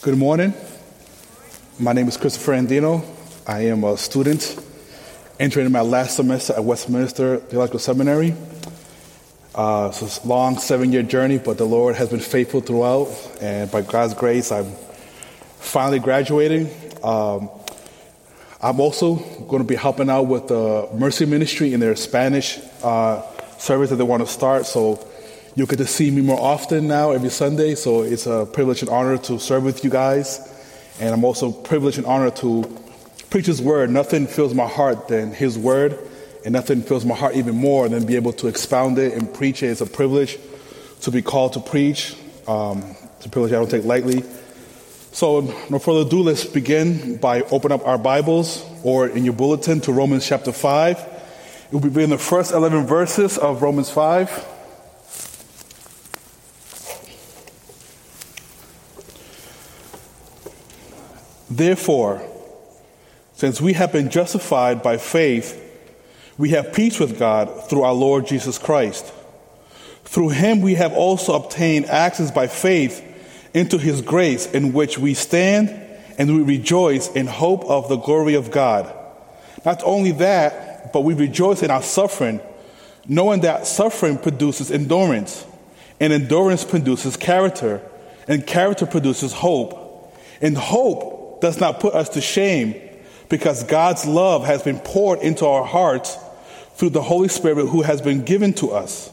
Good morning. My name is Christopher Andino. I am a student entering my last semester at Westminster Theological Seminary. Uh, it's a long seven year journey, but the Lord has been faithful throughout, and by God's grace, I'm finally graduating. Um, I'm also going to be helping out with the Mercy Ministry in their Spanish uh, service that they want to start. So you get to see me more often now every Sunday. So it's a privilege and honor to serve with you guys. And I'm also privileged and honored to preach His word. Nothing fills my heart than His word, and nothing fills my heart even more than be able to expound it and preach it. It's a privilege to be called to preach. Um, it's a privilege I don't take lightly. So, no further ado, let's begin by opening up our Bibles or in your bulletin to Romans chapter 5. It will be reading the first 11 verses of Romans 5. Therefore, since we have been justified by faith, we have peace with God through our Lord Jesus Christ. Through him we have also obtained access by faith into his grace in which we stand and we rejoice in hope of the glory of God. Not only that, but we rejoice in our suffering, knowing that suffering produces endurance, and endurance produces character, and character produces hope. And hope does not put us to shame because God's love has been poured into our hearts through the Holy Spirit who has been given to us.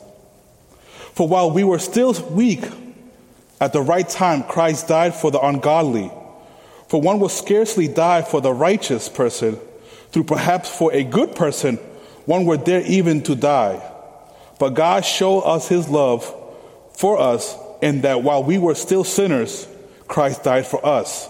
For while we were still weak, at the right time Christ died for the ungodly. For one will scarcely die for the righteous person, through perhaps for a good person, one were there even to die. But God showed us his love for us in that while we were still sinners, Christ died for us.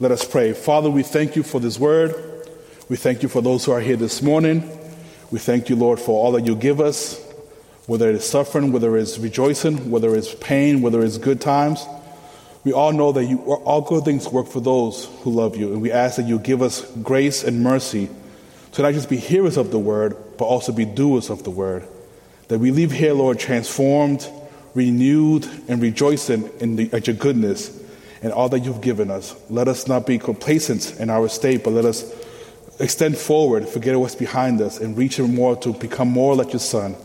Let us pray. Father, we thank you for this word. We thank you for those who are here this morning. We thank you, Lord, for all that you give us, whether it is suffering, whether it is rejoicing, whether it's pain, whether it's good times. We all know that you, all good things work for those who love you, and we ask that you give us grace and mercy to not just be hearers of the word, but also be doers of the word. That we leave here, Lord, transformed, renewed, and rejoicing in the, at your goodness and all that you've given us. Let us not be complacent in our state, but let us extend forward, forget what's behind us, and reach more to become more like your Son,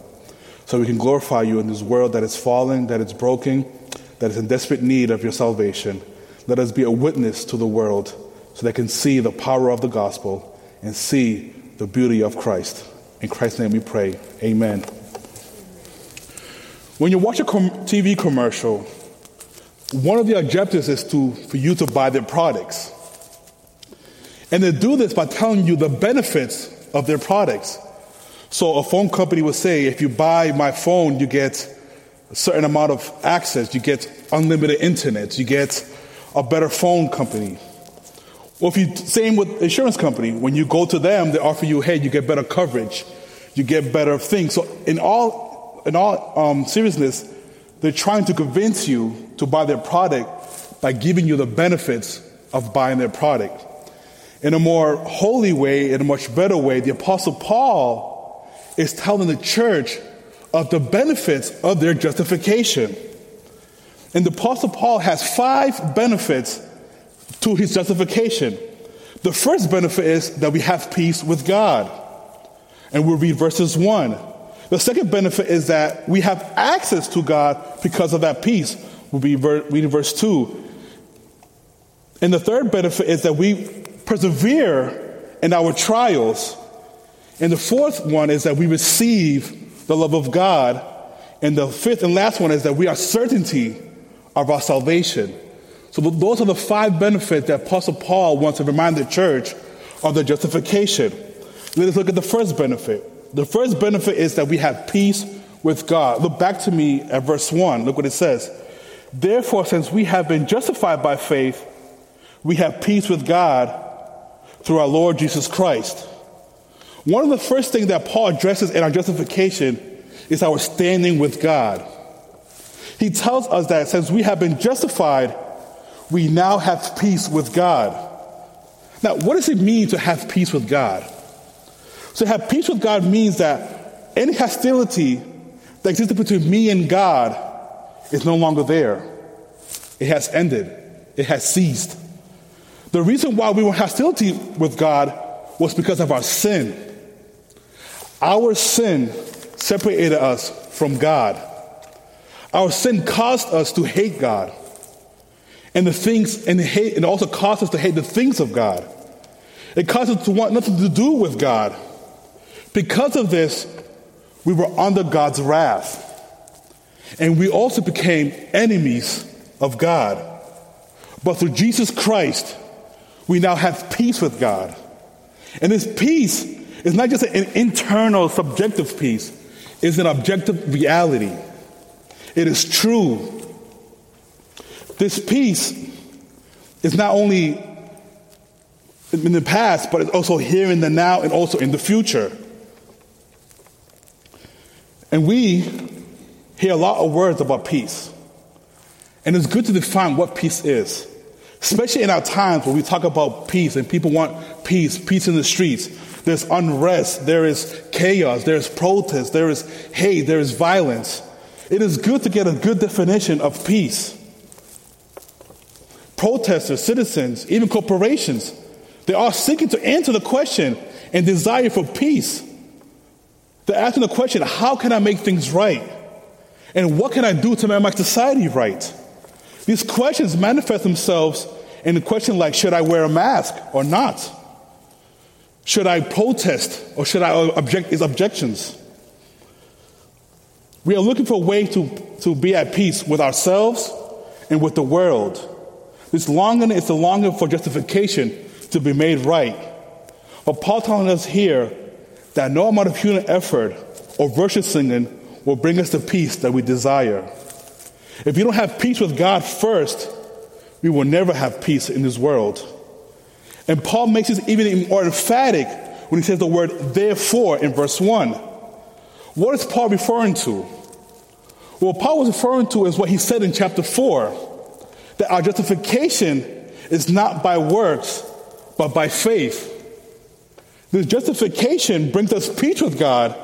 so we can glorify you in this world that is fallen, that is broken, that is in desperate need of your salvation. Let us be a witness to the world so they can see the power of the gospel and see the beauty of Christ. In Christ's name we pray. Amen. When you watch a com- TV commercial, one of the objectives is to, for you to buy their products. And they do this by telling you the benefits of their products. So a phone company would say, if you buy my phone, you get a certain amount of access, you get unlimited internet, you get a better phone company. Or if you, same with insurance company, when you go to them, they offer you, hey, you get better coverage, you get better things. So in all, in all um, seriousness, they're trying to convince you to buy their product by giving you the benefits of buying their product. In a more holy way, in a much better way, the Apostle Paul is telling the church of the benefits of their justification. And the Apostle Paul has five benefits to his justification. The first benefit is that we have peace with God. And we'll read verses 1 the second benefit is that we have access to God because of that peace. We'll be reading verse 2. And the third benefit is that we persevere in our trials. And the fourth one is that we receive the love of God. And the fifth and last one is that we are certainty of our salvation. So those are the five benefits that Apostle Paul wants to remind the church of the justification. Let us look at the first benefit. The first benefit is that we have peace with God. Look back to me at verse 1. Look what it says. Therefore, since we have been justified by faith, we have peace with God through our Lord Jesus Christ. One of the first things that Paul addresses in our justification is our standing with God. He tells us that since we have been justified, we now have peace with God. Now, what does it mean to have peace with God? So, to have peace with God means that any hostility that existed between me and God is no longer there. It has ended, it has ceased. The reason why we were hostility with God was because of our sin. Our sin separated us from God. Our sin caused us to hate God. And the things and hate and also caused us to hate the things of God. It caused us to want nothing to do with God. Because of this, we were under God's wrath. And we also became enemies of God. But through Jesus Christ, we now have peace with God. And this peace is not just an internal, subjective peace, it's an objective reality. It is true. This peace is not only in the past, but it's also here in the now and also in the future. And we hear a lot of words about peace. And it's good to define what peace is, especially in our times when we talk about peace and people want peace, peace in the streets. There's unrest, there is chaos, there's protest, there is hate, there is violence. It is good to get a good definition of peace. Protesters, citizens, even corporations, they are seeking to answer the question and desire for peace. They're asking the question how can I make things right? And what can I do to make my society right? These questions manifest themselves in a question like should I wear a mask or not? Should I protest or should I object these objections? We are looking for a way to, to be at peace with ourselves and with the world. This longing is the longing for justification to be made right. But Paul telling us here that no amount of human effort or virtue singing will bring us the peace that we desire. If you don't have peace with God first, we will never have peace in this world. And Paul makes this even more emphatic when he says the word therefore in verse 1. What is Paul referring to? Well, Paul was referring to is what he said in chapter 4 that our justification is not by works, but by faith. This justification brings us peace with God,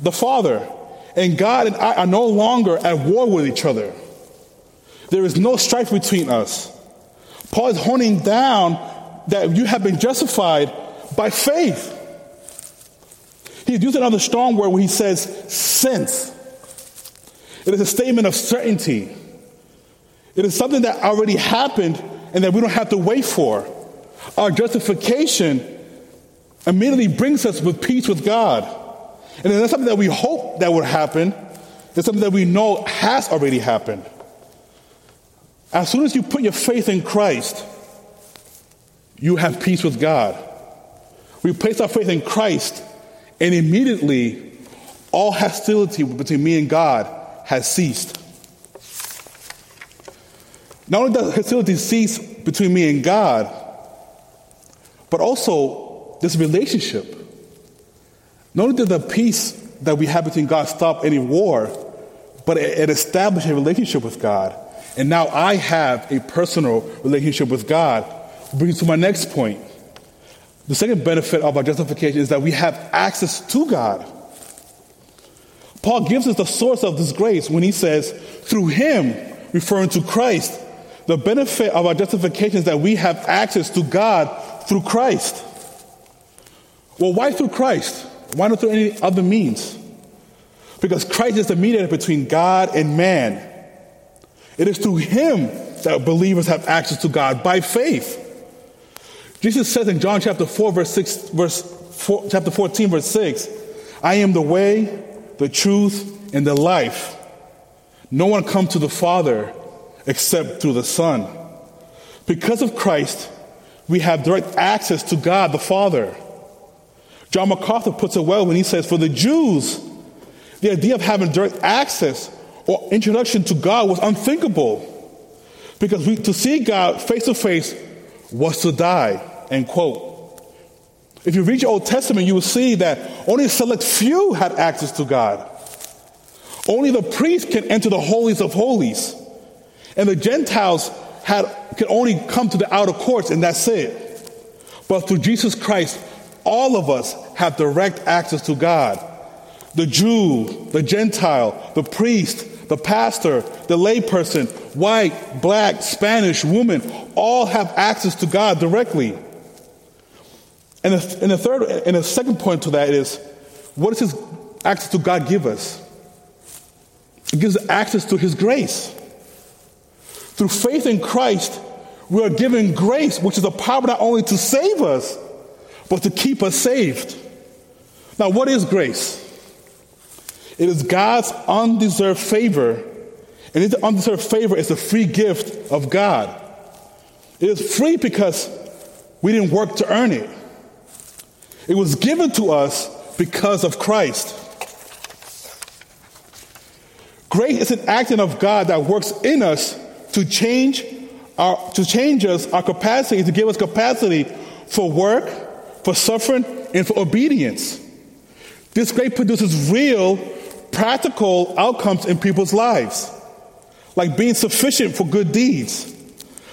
the Father. And God and I are no longer at war with each other. There is no strife between us. Paul is honing down that you have been justified by faith. He's using another strong word when he says since. It is a statement of certainty. It is something that already happened and that we don't have to wait for. Our justification immediately brings us with peace with God. And it's something that we hope that would happen. It's something that we know has already happened. As soon as you put your faith in Christ, you have peace with God. We place our faith in Christ, and immediately all hostility between me and God has ceased. Not only does hostility cease between me and God, but also this relationship. Not only did the peace that we have between God stop any war, but it established a relationship with God. And now I have a personal relationship with God. Brings to my next point. The second benefit of our justification is that we have access to God. Paul gives us the source of this grace when he says, through him, referring to Christ, the benefit of our justification is that we have access to God through Christ. Well, why through Christ? Why not through any other means? Because Christ is the mediator between God and man. It is through him that believers have access to God by faith. Jesus says in John chapter 4, verse 6, verse 4, chapter 14, verse 6, I am the way, the truth, and the life. No one comes to the Father except through the Son. Because of Christ, we have direct access to God the Father. John MacArthur puts it well when he says, For the Jews, the idea of having direct access or introduction to God was unthinkable. Because we, to see God face to face was to die, end quote. If you read your Old Testament, you will see that only a select few had access to God. Only the priest can enter the holies of holies. And the Gentiles had, could only come to the outer courts, and that's it. But through Jesus Christ, all of us have direct access to God. The Jew, the Gentile, the priest, the pastor, the layperson, white, black, Spanish, woman, all have access to God directly. And the, and the third and the second point to that is what does his access to God give us? It gives access to his grace. Through faith in Christ, we are given grace, which is a power not only to save us, but to keep us saved. Now, what is grace? It is God's undeserved favor, and this undeserved favor is a free gift of God. It is free because we didn't work to earn it. It was given to us because of Christ. Grace is an action of God that works in us to change our, to change us our capacity, to give us capacity for work, for suffering, and for obedience. This grace produces real, practical outcomes in people's lives, like being sufficient for good deeds,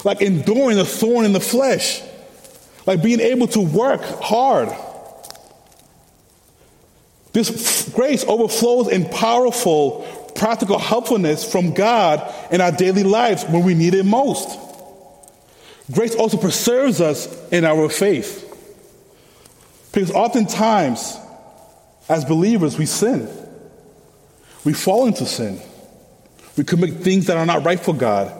like enduring the thorn in the flesh, like being able to work hard this grace overflows in powerful, practical helpfulness from God in our daily lives when we need it most. Grace also preserves us in our faith. Because oftentimes, as believers, we sin. We fall into sin. We commit things that are not right for God.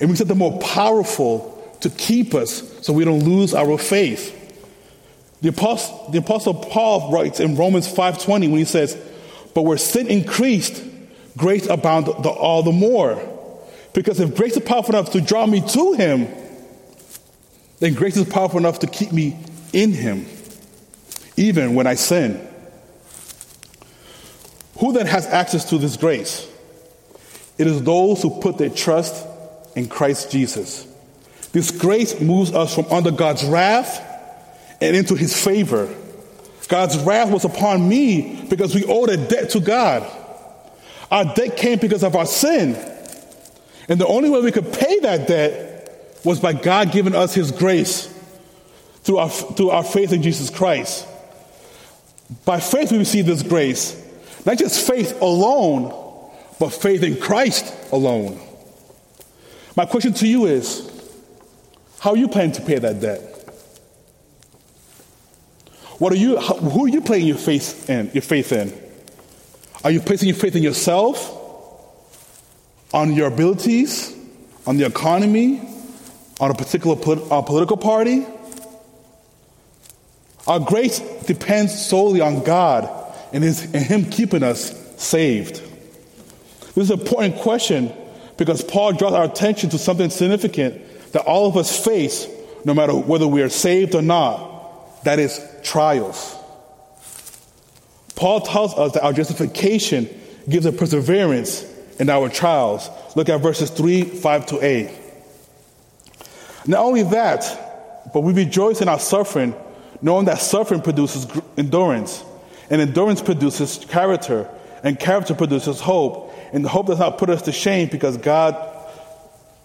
And we set the more powerful to keep us so we don't lose our faith. The apostle, the apostle Paul writes in Romans 5:20 when he says, "But where sin increased, grace abounded all the more. Because if grace is powerful enough to draw me to him, then grace is powerful enough to keep me in him, even when I sin." Who then has access to this grace? It is those who put their trust in Christ Jesus. This grace moves us from under God's wrath and into his favor. God's wrath was upon me because we owed a debt to God. Our debt came because of our sin. And the only way we could pay that debt was by God giving us his grace through our, through our faith in Jesus Christ. By faith, we receive this grace. Not just faith alone, but faith in Christ alone. My question to you is how are you planning to pay that debt? What are you, who are you putting your faith in? Your faith in? Are you placing your faith in yourself, on your abilities, on the economy, on a particular polit- uh, political party? Our grace depends solely on God and, his, and Him keeping us saved. This is an important question because Paul draws our attention to something significant that all of us face, no matter whether we are saved or not that is, trials. Paul tells us that our justification gives a perseverance in our trials. Look at verses 3, 5 to 8. Not only that, but we rejoice in our suffering, knowing that suffering produces endurance, and endurance produces character, and character produces hope, and the hope does not put us to shame because God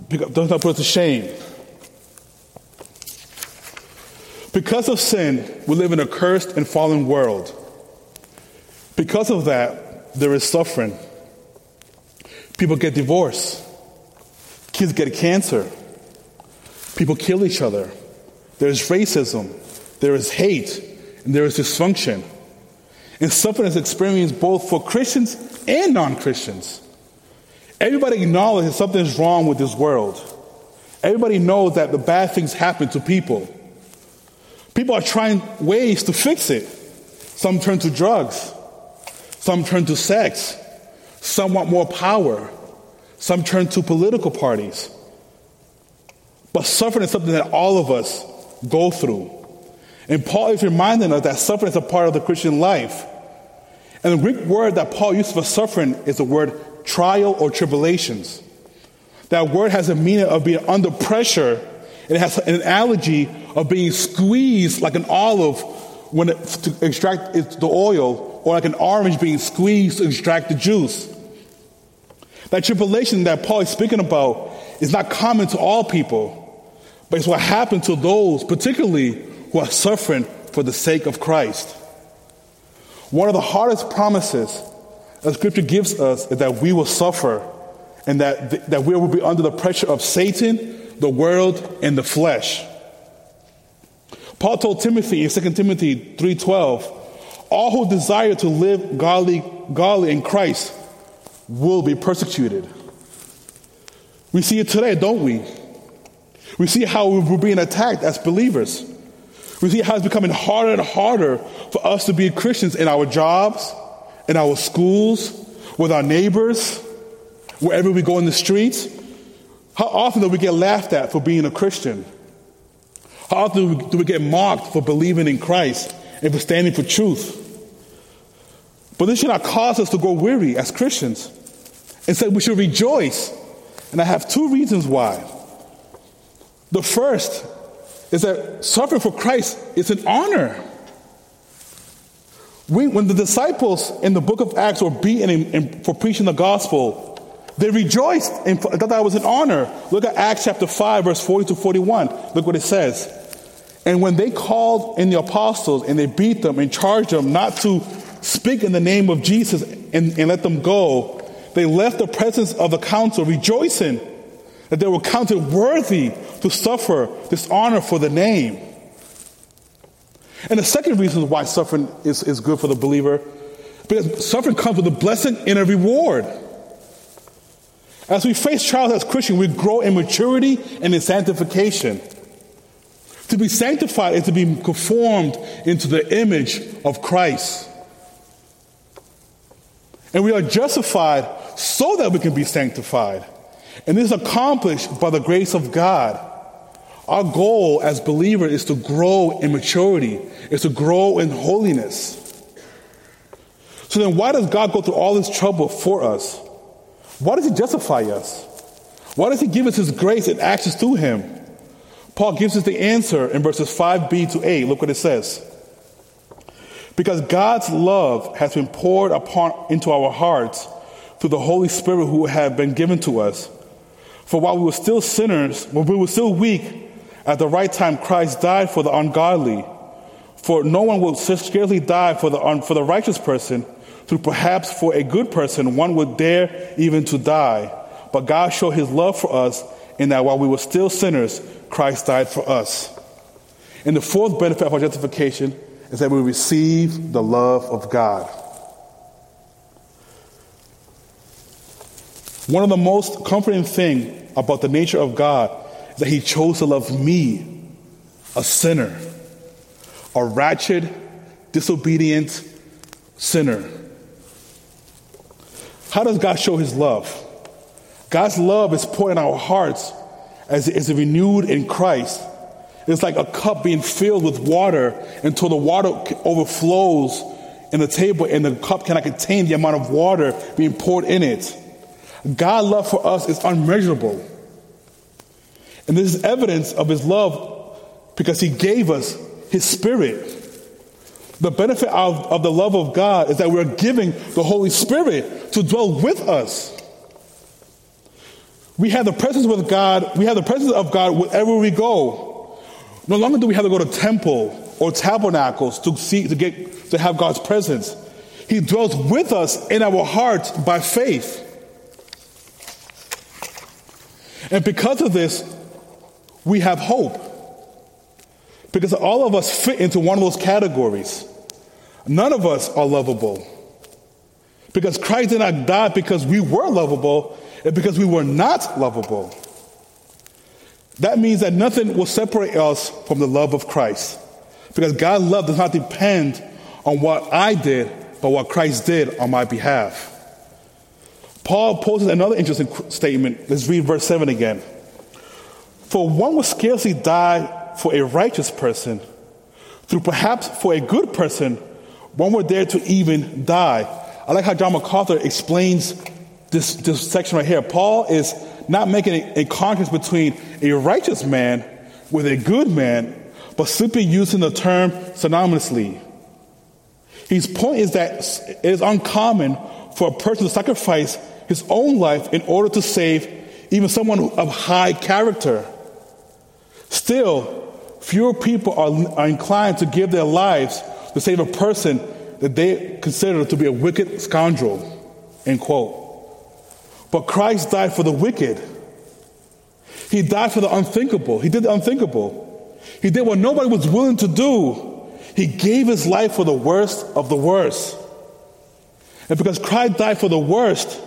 does not put us to shame because of sin, we live in a cursed and fallen world. Because of that, there is suffering. People get divorced. Kids get cancer. People kill each other. There's racism. There is hate. And there is dysfunction. And suffering is experienced both for Christians and non Christians. Everybody acknowledges something is wrong with this world. Everybody knows that the bad things happen to people. People are trying ways to fix it. Some turn to drugs. Some turn to sex. Some want more power. Some turn to political parties. But suffering is something that all of us go through. And Paul is reminding us that suffering is a part of the Christian life. And the Greek word that Paul used for suffering is the word trial or tribulations. That word has a meaning of being under pressure It has an analogy of being squeezed like an olive when it, to extract the oil, or like an orange being squeezed to extract the juice. That tribulation that Paul is speaking about is not common to all people, but it's what happened to those, particularly who are suffering for the sake of Christ. One of the hardest promises that Scripture gives us is that we will suffer and that, that we will be under the pressure of Satan, the world, and the flesh. Paul told Timothy in 2 Timothy 3:12, all who desire to live godly, godly in Christ will be persecuted. We see it today, don't we? We see how we're being attacked as believers. We see how it's becoming harder and harder for us to be Christians in our jobs, in our schools, with our neighbors, wherever we go in the streets. How often do we get laughed at for being a Christian? How often do we get mocked for believing in Christ and for standing for truth? But this should not cause us to grow weary as Christians. Instead, we should rejoice. And I have two reasons why. The first is that suffering for Christ is an honor. We, when the disciples in the book of Acts were beaten in, in, for preaching the gospel, they rejoiced and thought that was an honor. Look at Acts chapter 5, verse 40 to 41. Look what it says. And when they called in the apostles and they beat them and charged them not to speak in the name of Jesus and, and let them go, they left the presence of the council rejoicing that they were counted worthy to suffer dishonor for the name. And the second reason why suffering is, is good for the believer, because suffering comes with a blessing and a reward. As we face trials as Christians, we grow in maturity and in sanctification. To be sanctified is to be conformed into the image of Christ. And we are justified so that we can be sanctified. And this is accomplished by the grace of God. Our goal as believers is to grow in maturity, is to grow in holiness. So then, why does God go through all this trouble for us? Why does He justify us? Why does He give us His grace and access to Him? Paul gives us the answer in verses 5b to 8. Look what it says. Because God's love has been poured upon into our hearts through the Holy Spirit who have been given to us. For while we were still sinners, when we were still weak, at the right time Christ died for the ungodly. For no one will scarcely die for the, for the righteous person, through perhaps for a good person one would dare even to die. But God showed his love for us in that while we were still sinners, Christ died for us. And the fourth benefit of our justification is that we receive the love of God. One of the most comforting things about the nature of God is that He chose to love me, a sinner, a wretched, disobedient sinner. How does God show His love? God's love is poured in our hearts as it is renewed in Christ. It's like a cup being filled with water until the water overflows in the table and the cup cannot contain the amount of water being poured in it. God's love for us is unmeasurable. And this is evidence of his love because he gave us his spirit. The benefit of, of the love of God is that we're giving the Holy Spirit to dwell with us. We have the presence with God, we have the presence of God wherever we go. No longer do we have to go to temple or tabernacles to see to get to have God's presence. He dwells with us in our hearts by faith. And because of this, we have hope. Because all of us fit into one of those categories. None of us are lovable. Because Christ did not die because we were lovable, and because we were not lovable. That means that nothing will separate us from the love of Christ. Because God's love does not depend on what I did, but what Christ did on my behalf. Paul poses another interesting statement. Let's read verse 7 again. For one would scarcely die for a righteous person, through perhaps for a good person, one would dare to even die. I like how John MacArthur explains this, this section right here. Paul is not making a, a contrast between a righteous man with a good man, but simply using the term synonymously. His point is that it is uncommon for a person to sacrifice his own life in order to save even someone of high character. Still, fewer people are, are inclined to give their lives to save a person that they consider to be a wicked scoundrel. End quote. But Christ died for the wicked. He died for the unthinkable. He did the unthinkable. He did what nobody was willing to do. He gave his life for the worst of the worst. And because Christ died for the worst,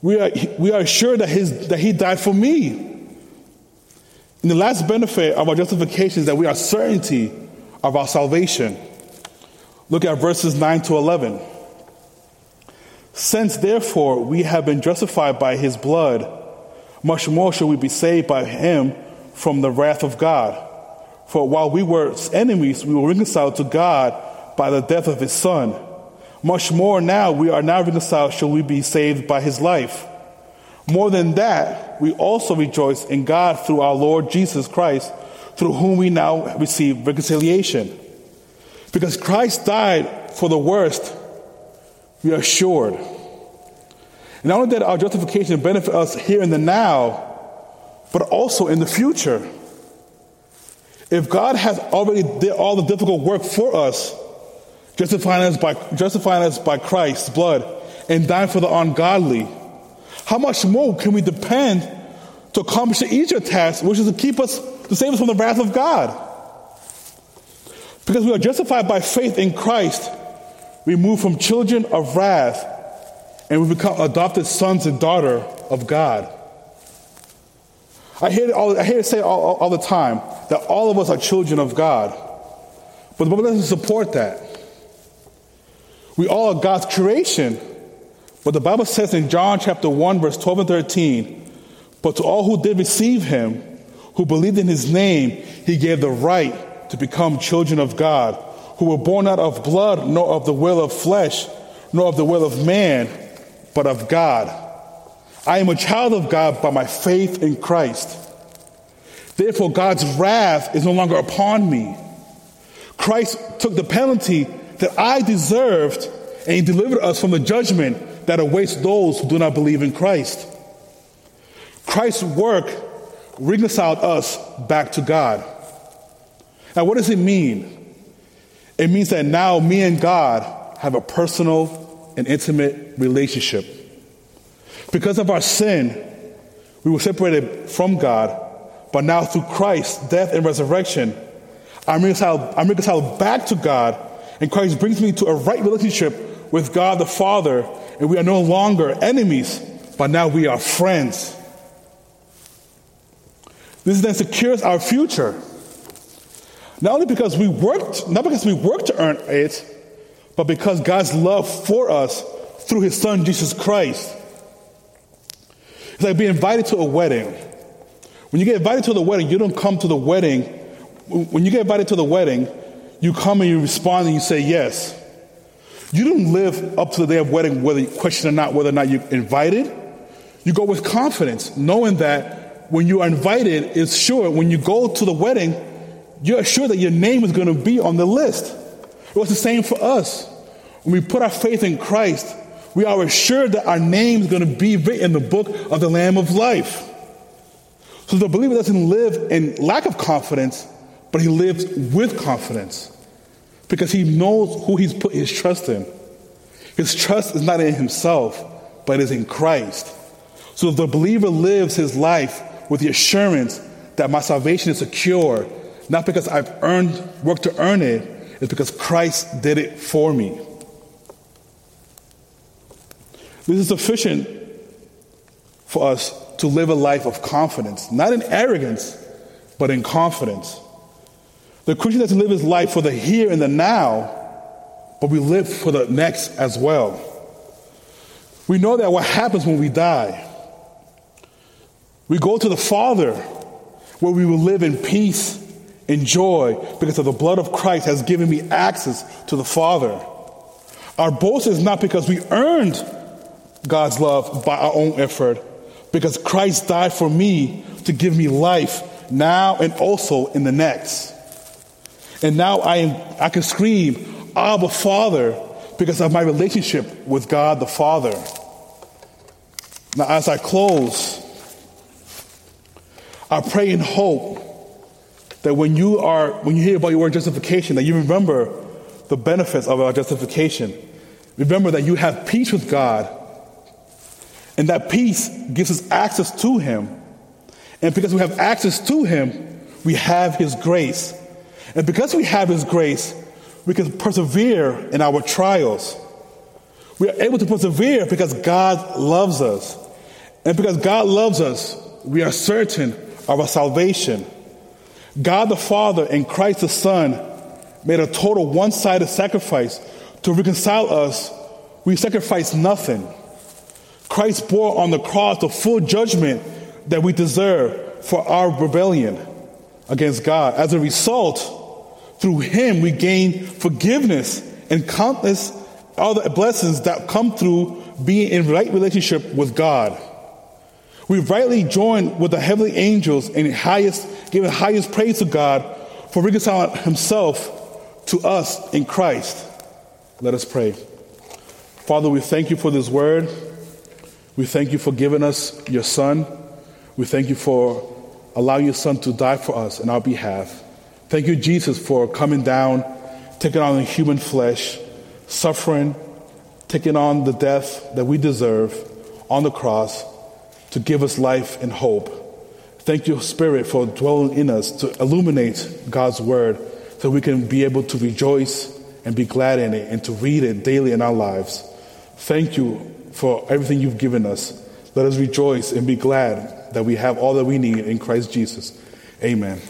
we are, we are sure that, his, that he died for me. And the last benefit of our justification is that we are certainty of our salvation. Look at verses 9 to 11. Since therefore we have been justified by his blood, much more shall we be saved by him from the wrath of God. For while we were enemies, we were reconciled to God by the death of his son. Much more now we are now reconciled shall we be saved by his life. More than that, we also rejoice in God through our Lord Jesus Christ, through whom we now receive reconciliation. Because Christ died for the worst, we are assured. And not only that our justification benefits us here in the now, but also in the future. If God has already did all the difficult work for us, justifying us by, justifying us by Christ's blood and dying for the ungodly, how much more can we depend to accomplish the easier task, which is to keep us, to save us from the wrath of God? Because we are justified by faith in Christ, we move from children of wrath and we become adopted sons and daughter of God. I hear, it all, I hear it say all, all, all the time that all of us are children of God. But the Bible doesn't support that. We all are God's creation. But the Bible says in John chapter 1, verse 12 and 13, but to all who did receive him, who believed in his name, he gave the right to become children of God, who were born not of blood, nor of the will of flesh, nor of the will of man, but of God. I am a child of God by my faith in Christ. Therefore, God's wrath is no longer upon me. Christ took the penalty that I deserved and he delivered us from the judgment that awaits those who do not believe in Christ. Christ's work reconciled us back to God. Now, what does it mean? It means that now me and God have a personal and intimate relationship. Because of our sin, we were separated from God, but now through Christ's death and resurrection, I'm reconciled, I'm reconciled back to God, and Christ brings me to a right relationship with God the Father, and we are no longer enemies, but now we are friends. This then secures our future. Not only because we worked, not because we worked to earn it, but because God's love for us through his son Jesus Christ. It's like being invited to a wedding. When you get invited to the wedding, you don't come to the wedding. When you get invited to the wedding, you come and you respond and you say yes. You don't live up to the day of wedding whether you question or not whether or not you're invited. You go with confidence, knowing that when you are invited, it's sure when you go to the wedding, you're sure that your name is going to be on the list. It was the same for us. When we put our faith in Christ, we are assured that our name is going to be written in the book of the Lamb of Life. So the believer doesn't live in lack of confidence, but he lives with confidence because he knows who he's put his trust in. His trust is not in himself, but is in Christ. So the believer lives his life with the assurance that my salvation is secure, not because I've earned, worked to earn it, it's because Christ did it for me. This is sufficient for us to live a life of confidence, not in arrogance, but in confidence. The Christian doesn't live his life for the here and the now, but we live for the next as well. We know that what happens when we die, we go to the Father where we will live in peace and joy because of the blood of Christ has given me access to the Father. Our boast is not because we earned God's love by our own effort, because Christ died for me to give me life now and also in the next. And now I, am, I can scream, Abba, Father, because of my relationship with God the Father. Now, as I close, I pray and hope that when you are when you hear about your word justification, that you remember the benefits of our justification. Remember that you have peace with God, and that peace gives us access to Him. And because we have access to Him, we have His grace. And because we have His grace, we can persevere in our trials. We are able to persevere because God loves us. And because God loves us, we are certain of our salvation. God the Father and Christ the Son made a total one sided sacrifice to reconcile us. We sacrificed nothing. Christ bore on the cross the full judgment that we deserve for our rebellion against God. As a result, through Him, we gain forgiveness and countless other blessings that come through being in right relationship with God. We rightly join with the heavenly angels in highest, giving highest praise to God for reconciling Himself to us in Christ. Let us pray. Father, we thank you for this word. We thank you for giving us your Son. We thank you for allowing your Son to die for us in our behalf. Thank you, Jesus, for coming down, taking on the human flesh, suffering, taking on the death that we deserve on the cross to give us life and hope. Thank you, Spirit, for dwelling in us to illuminate God's word so we can be able to rejoice and be glad in it and to read it daily in our lives. Thank you for everything you've given us. Let us rejoice and be glad that we have all that we need in Christ Jesus. Amen.